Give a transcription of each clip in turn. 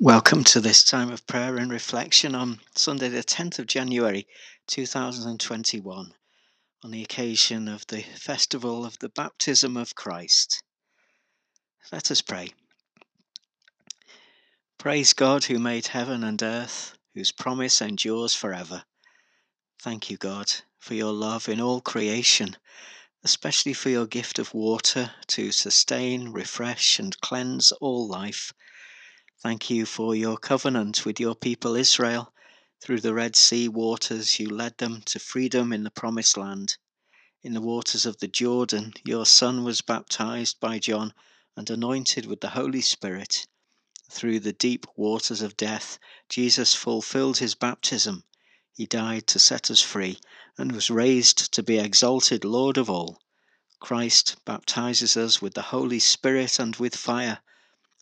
Welcome to this time of prayer and reflection on Sunday, the 10th of January 2021, on the occasion of the festival of the baptism of Christ. Let us pray. Praise God who made heaven and earth, whose promise endures forever. Thank you, God, for your love in all creation, especially for your gift of water to sustain, refresh, and cleanse all life Thank you for your covenant with your people Israel. Through the Red Sea waters, you led them to freedom in the promised land. In the waters of the Jordan, your son was baptized by John and anointed with the Holy Spirit. Through the deep waters of death, Jesus fulfilled his baptism. He died to set us free and was raised to be exalted Lord of all. Christ baptizes us with the Holy Spirit and with fire.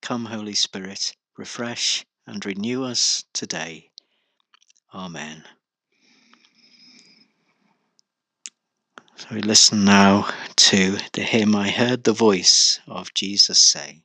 Come, Holy Spirit refresh, and renew us today. Amen. So we listen now to the hymn I heard the voice of Jesus say.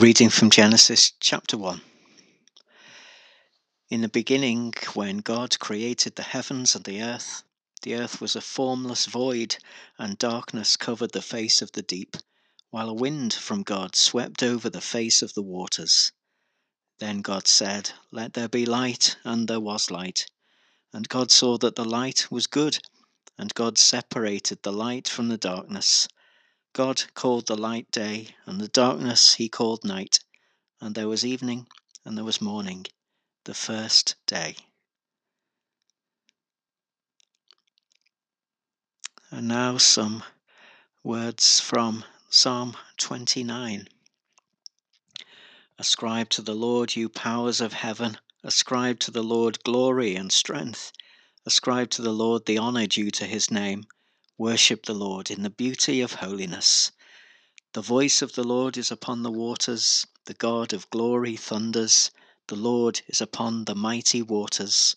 Reading from Genesis chapter 1. In the beginning, when God created the heavens and the earth, the earth was a formless void, and darkness covered the face of the deep, while a wind from God swept over the face of the waters. Then God said, Let there be light, and there was light. And God saw that the light was good, and God separated the light from the darkness. God called the light day, and the darkness he called night. And there was evening, and there was morning, the first day. And now some words from Psalm 29. Ascribe to the Lord, you powers of heaven, ascribe to the Lord glory and strength. Ascribe to the Lord the honor due to his name. Worship the Lord in the beauty of holiness. The voice of the Lord is upon the waters, the God of glory thunders, the Lord is upon the mighty waters.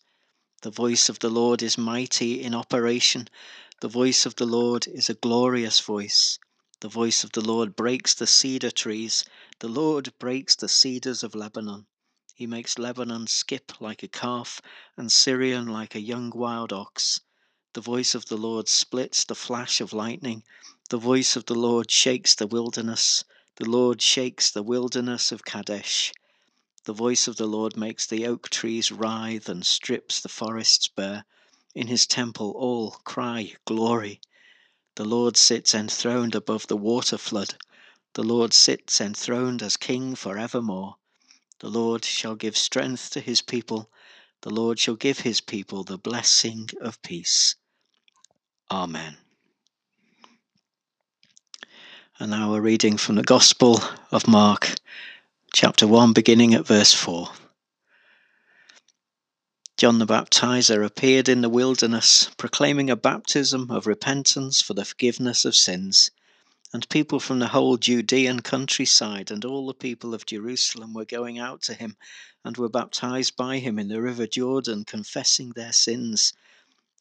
The voice of the Lord is mighty in operation, the voice of the Lord is a glorious voice. The voice of the Lord breaks the cedar trees, the Lord breaks the cedars of Lebanon. He makes Lebanon skip like a calf, and Sirion like a young wild ox. The voice of the Lord splits the flash of lightning. The voice of the Lord shakes the wilderness. The Lord shakes the wilderness of Kadesh. The voice of the Lord makes the oak trees writhe and strips the forests bare. In his temple all cry glory. The Lord sits enthroned above the water flood. The Lord sits enthroned as king for evermore. The Lord shall give strength to his people. The Lord shall give his people the blessing of peace. Amen. And now a reading from the Gospel of Mark, chapter 1, beginning at verse 4. John the Baptizer appeared in the wilderness, proclaiming a baptism of repentance for the forgiveness of sins. And people from the whole Judean countryside and all the people of Jerusalem were going out to him and were baptized by him in the river Jordan, confessing their sins.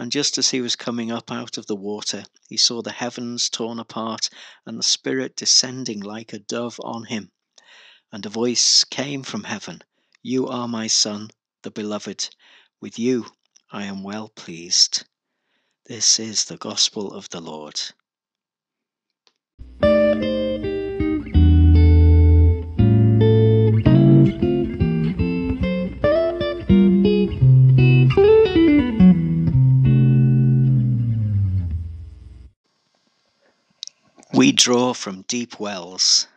And just as he was coming up out of the water, he saw the heavens torn apart and the Spirit descending like a dove on him. And a voice came from heaven You are my Son, the Beloved. With you I am well pleased. This is the gospel of the Lord. We draw from deep wells.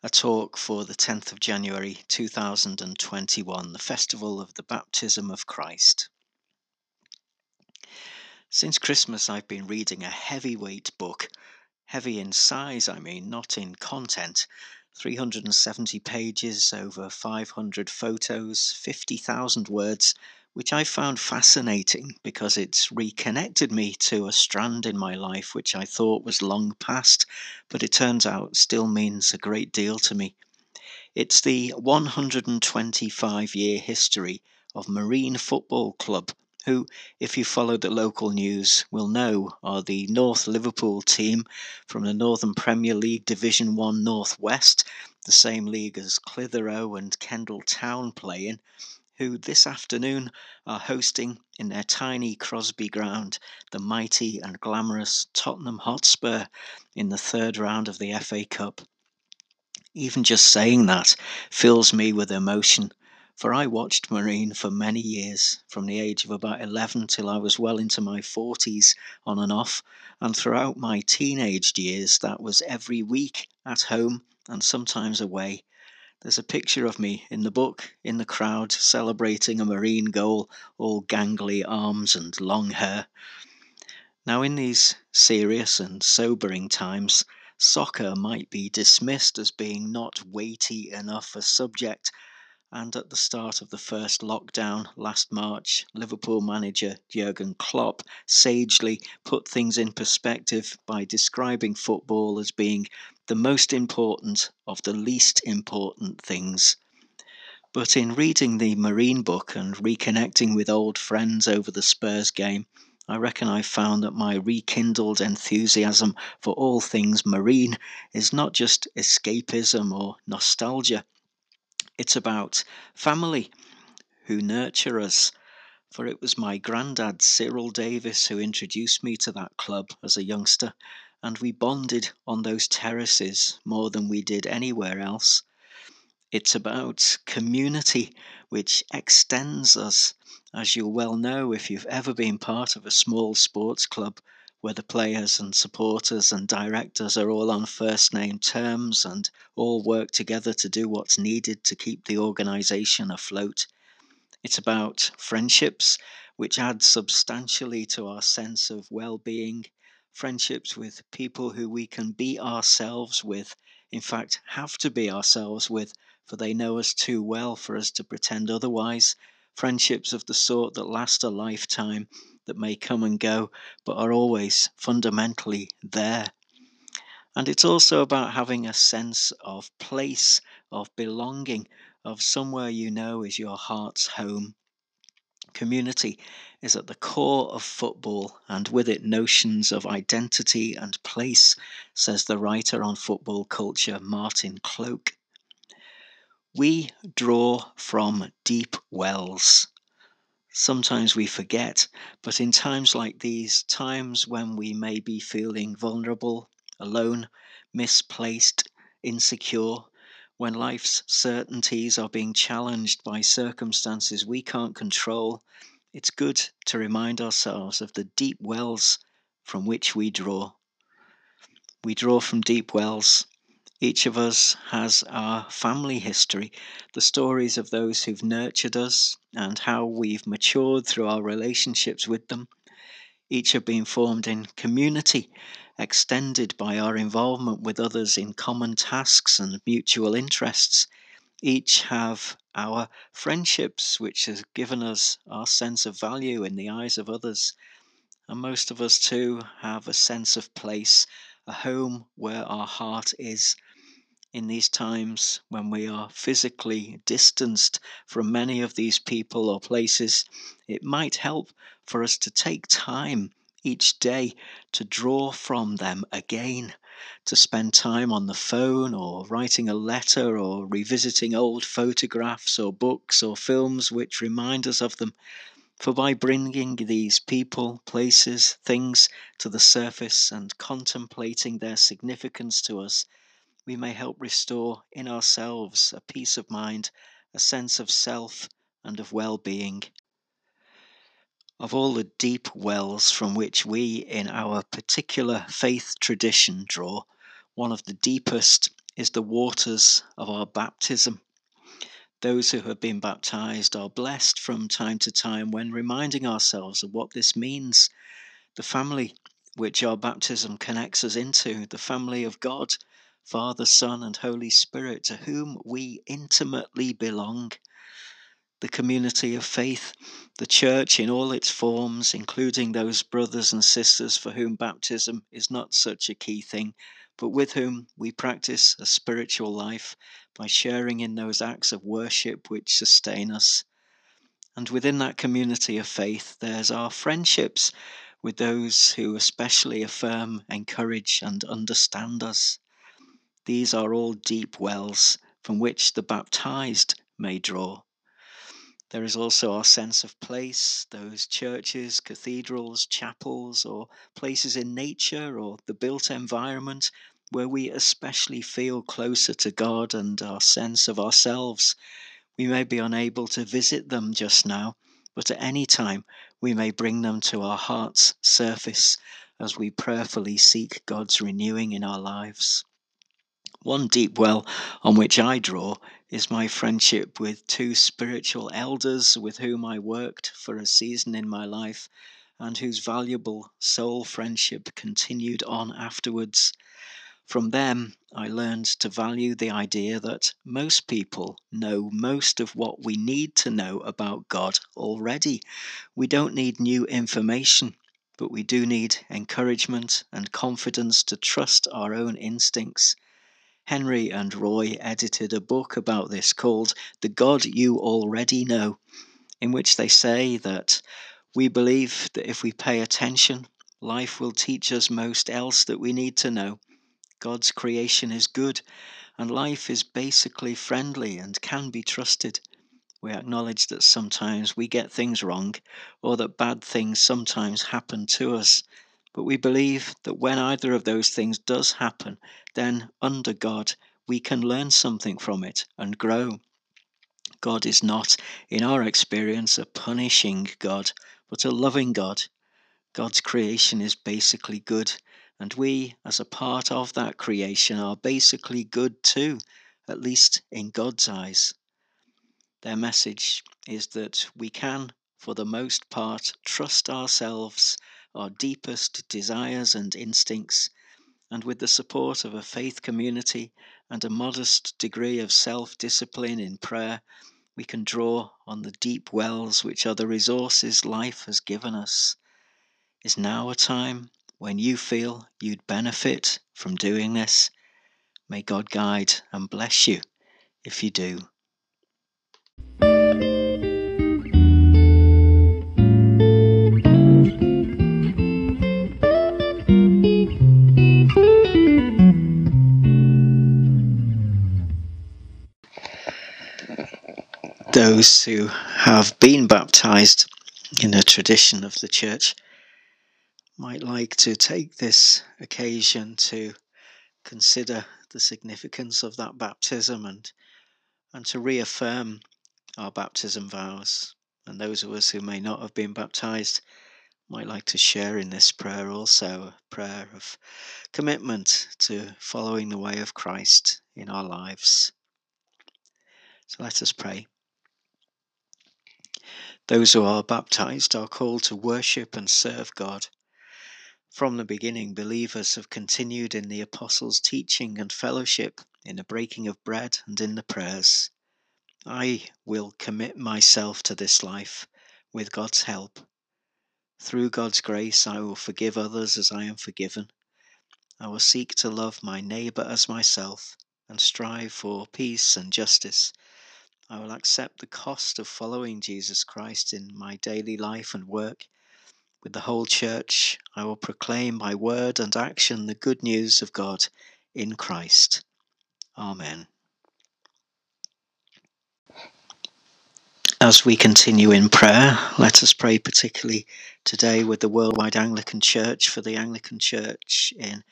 A talk for the 10th of January 2021, the festival of the baptism of Christ. Since Christmas, I've been reading a heavyweight book. Heavy in size, I mean, not in content. 370 pages, over 500 photos, 50,000 words, which I found fascinating because it's reconnected me to a strand in my life which I thought was long past, but it turns out still means a great deal to me. It's the 125 year history of Marine Football Club, who, if you follow the local news, will know are the North Liverpool team from the Northern Premier League Division 1 North West, the same league as Clitheroe and Kendal Town play in who this afternoon are hosting in their tiny Crosby ground the mighty and glamorous Tottenham Hotspur in the third round of the FA Cup. Even just saying that fills me with emotion, for I watched Marine for many years, from the age of about 11 till I was well into my 40s, on and off, and throughout my teenage years that was every week at home and sometimes away there's a picture of me in the book, in the crowd, celebrating a marine goal, all gangly arms and long hair. Now, in these serious and sobering times, soccer might be dismissed as being not weighty enough a subject, And at the start of the first lockdown last March, Liverpool manager Jurgen Klopp sagely put things in perspective by describing football as being the most important of the least important things. But in reading the Marine book and reconnecting with old friends over the Spurs game, I reckon I found that my rekindled enthusiasm for all things marine is not just escapism or nostalgia it's about family who nurture us. For it was my grandad Cyril Davis, who introduced me to that club as a youngster, and we bonded on those terraces more than we did anywhere else. It's about community, which extends us, as you'll well know if you've ever been part of a small sports club where the players and supporters and directors are all on first name terms and all work together to do what's needed to keep the organization afloat. It's about friendships, which add substantially to our sense of well being, friendships with people who we can be ourselves with, in fact, have to be ourselves with, for they know us too well for us to pretend otherwise, friendships of the sort that last a lifetime that may come and go, but are always fundamentally there. And it's also about having a sense of place, of belonging, of somewhere you know is your heart's home. Community is at the core of football, and with it, notions of identity and place, says the writer on football culture, Martin Cloake. We draw from deep wells. Sometimes we forget, but in times like these, times when we may be feeling vulnerable, alone, misplaced, insecure, when life's certainties are being challenged by circumstances we can't control, it's good to remind ourselves of the deep wells from which we draw. We draw from deep wells each of us has our family history, the stories of those who've nurtured us, and how we've matured through our relationships with them. Each have been formed in community, extended by our involvement with others in common tasks and mutual interests. Each have our friendships, which has given us our sense of value in the eyes of others. And most of us, too, have a sense of place, a home where our heart is in these times when we are physically distanced from many of these people or places, it might help for us to take time each day to draw from them again, to spend time on the phone or writing a letter or revisiting old photographs or books or films which remind us of them. For by bringing these people, places, things to the surface and contemplating their significance to us, we may help restore in ourselves a peace of mind, a sense of self, and of well being. Of all the deep wells from which we, in our particular faith tradition, draw, one of the deepest is the waters of our baptism. Those who have been baptized are blessed from time to time when reminding ourselves of what this means. The family which our baptism connects us into, the family of God, Father, Son, and Holy Spirit, to whom we intimately belong. The community of faith, the church in all its forms, including those brothers and sisters for whom baptism is not such a key thing, but with whom we practice a spiritual life by sharing in those acts of worship which sustain us. And within that community of faith, there's our friendships with those who especially affirm, encourage, and understand us. These are all deep wells from which the baptized may draw. There is also our sense of place, those churches, cathedrals, chapels, or places in nature or the built environment where we especially feel closer to God and our sense of ourselves. We may be unable to visit them just now, but at any time we may bring them to our heart's surface as we prayerfully seek God's renewing in our lives. One deep well on which I draw is my friendship with two spiritual elders with whom I worked for a season in my life and whose valuable soul friendship continued on afterwards. From them, I learned to value the idea that most people know most of what we need to know about God already. We don't need new information, but we do need encouragement and confidence to trust our own instincts. Henry and Roy edited a book about this called The God You Already Know, in which they say that we believe that if we pay attention, life will teach us most else that we need to know. God's creation is good, and life is basically friendly and can be trusted. We acknowledge that sometimes we get things wrong, or that bad things sometimes happen to us. But we believe that when either of those things does happen, then under God, we can learn something from it and grow. God is not, in our experience, a punishing God, but a loving God. God's creation is basically good, and we, as a part of that creation, are basically good too, at least in God's eyes. Their message is that we can, for the most part, trust ourselves our deepest desires and instincts, and with the support of a faith community and a modest degree of self discipline in prayer, we can draw on the deep wells which are the resources life has given us. Is now a time when you feel you'd benefit from doing this? May God guide and bless you if you do. Those who have been baptized in a tradition of the church might like to take this occasion to consider the significance of that baptism and and to reaffirm our baptism vows. And those of us who may not have been baptized might like to share in this prayer also a prayer of commitment to following the way of Christ in our lives. So let us pray Those who are baptized are called to worship and serve God. From the beginning, believers have continued in the apostles' teaching and fellowship, in the breaking of bread and in the prayers. I will commit myself to this life with God's help. Through God's grace, I will forgive others as I am forgiven. I will seek to love my neighbour as myself and strive for peace and justice I will accept the cost of following Jesus Christ in my daily life and work. With the whole church, I will proclaim by word and action the good news of God in Christ. Amen. As we continue in prayer, let us pray particularly today with the Worldwide Anglican Church for the Anglican Church in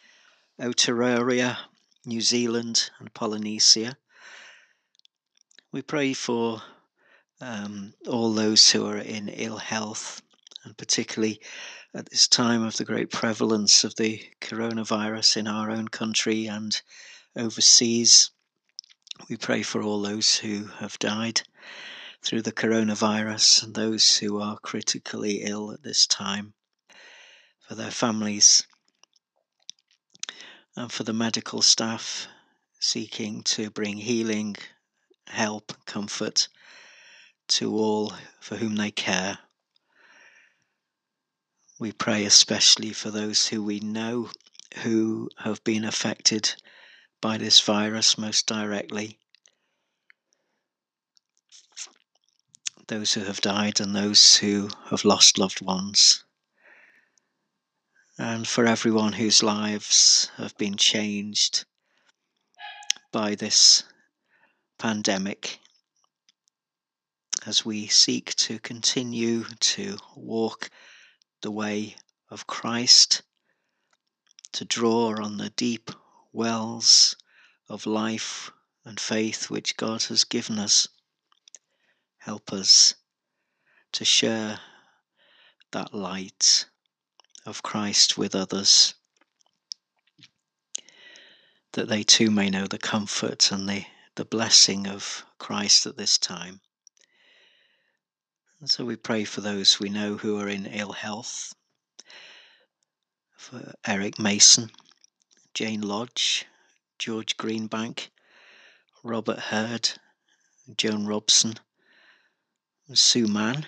Aotearoa, New Zealand, and Polynesia. We pray for um, all those who are in ill health, and particularly at this time of the great prevalence of the coronavirus in our own country and overseas. We pray for all those who have died through the coronavirus and those who are critically ill at this time, for their families, and for the medical staff seeking to bring healing, help, comfort to all for whom they care. We pray especially for those who we know who have been affected by this virus most directly, those who have died and those who have lost loved ones, and for everyone whose lives have been changed by this pandemic as we seek to continue to walk the way of Christ, to draw on the deep wells of life and faith which God has given us. Help us to share that light of Christ with others, that they too may know the comfort and the, the blessing of Christ at this time. And so we pray for those we know who are in ill health, for Eric Mason, Jane Lodge, George Greenbank, Robert Hurd, Joan Robson, Sue Mann,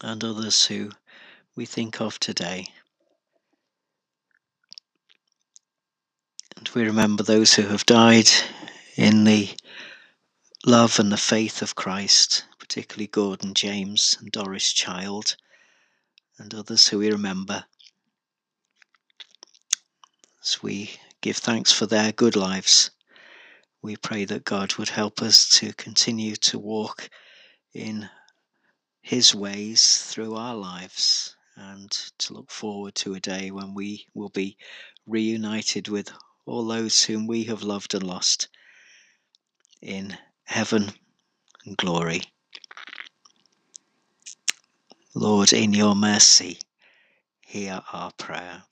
and others who we think of today. And we remember those who have died in the love and the faith of Christ, particularly Gordon James and Doris Child, and others who we remember as we give thanks for their good lives. We pray that God would help us to continue to walk in His ways through our lives and to look forward to a day when we will be reunited with all those whom we have loved and lost in heaven and glory. Lord, in your mercy, hear our prayer.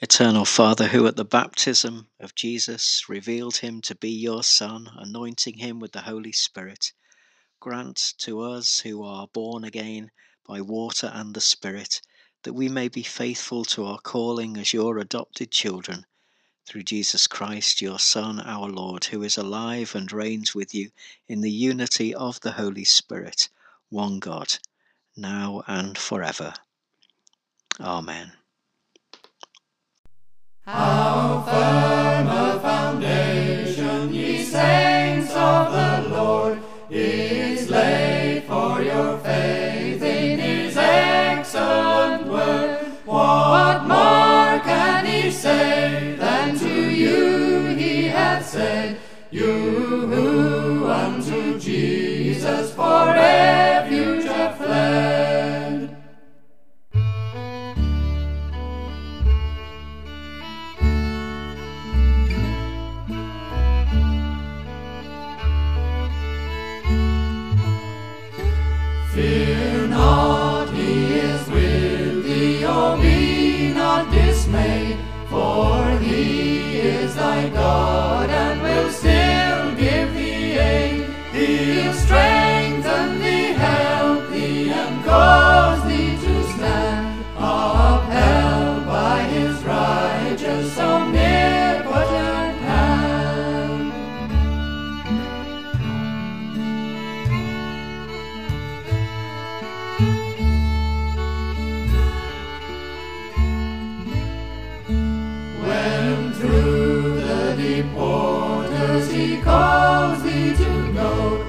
Eternal Father, who at the baptism of Jesus revealed him to be your Son, anointing him with the Holy Spirit, grant to us who are born again by water and the Spirit that we may be faithful to our calling as your adopted children, through Jesus Christ, your Son, our Lord, who is alive and reigns with you in the unity of the Holy Spirit, one God, now and forever. Amen. How firm a foundation, ye saints of the Lord, is who unto Jesus for calls thee to go,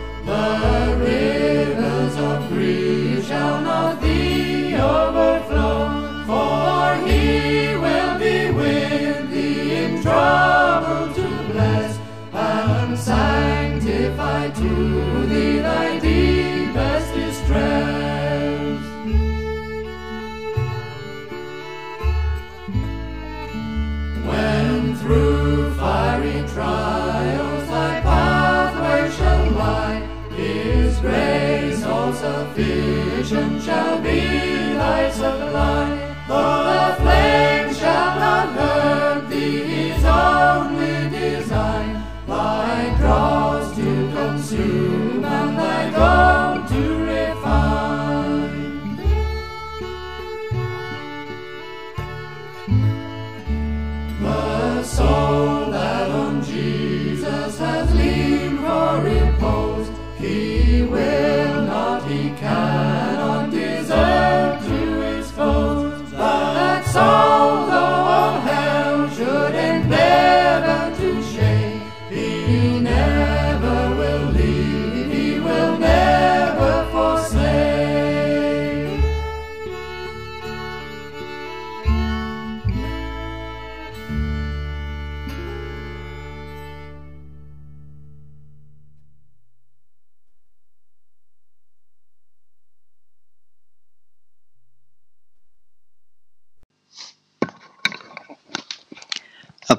sufficient shall be thy supply.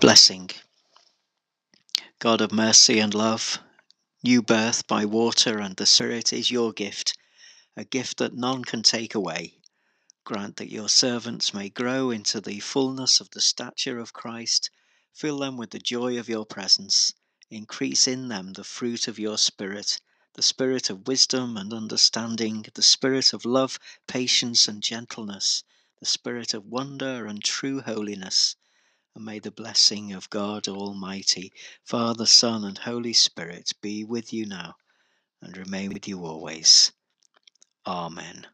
Blessing. God of mercy and love, new birth by water and the Spirit is your gift, a gift that none can take away. Grant that your servants may grow into the fullness of the stature of Christ, fill them with the joy of your presence, increase in them the fruit of your Spirit, the Spirit of wisdom and understanding, the Spirit of love, patience, and gentleness, the spirit of wonder and true holiness. And may the blessing of God Almighty, Father, Son, and Holy Spirit be with you now and remain with you always. Amen.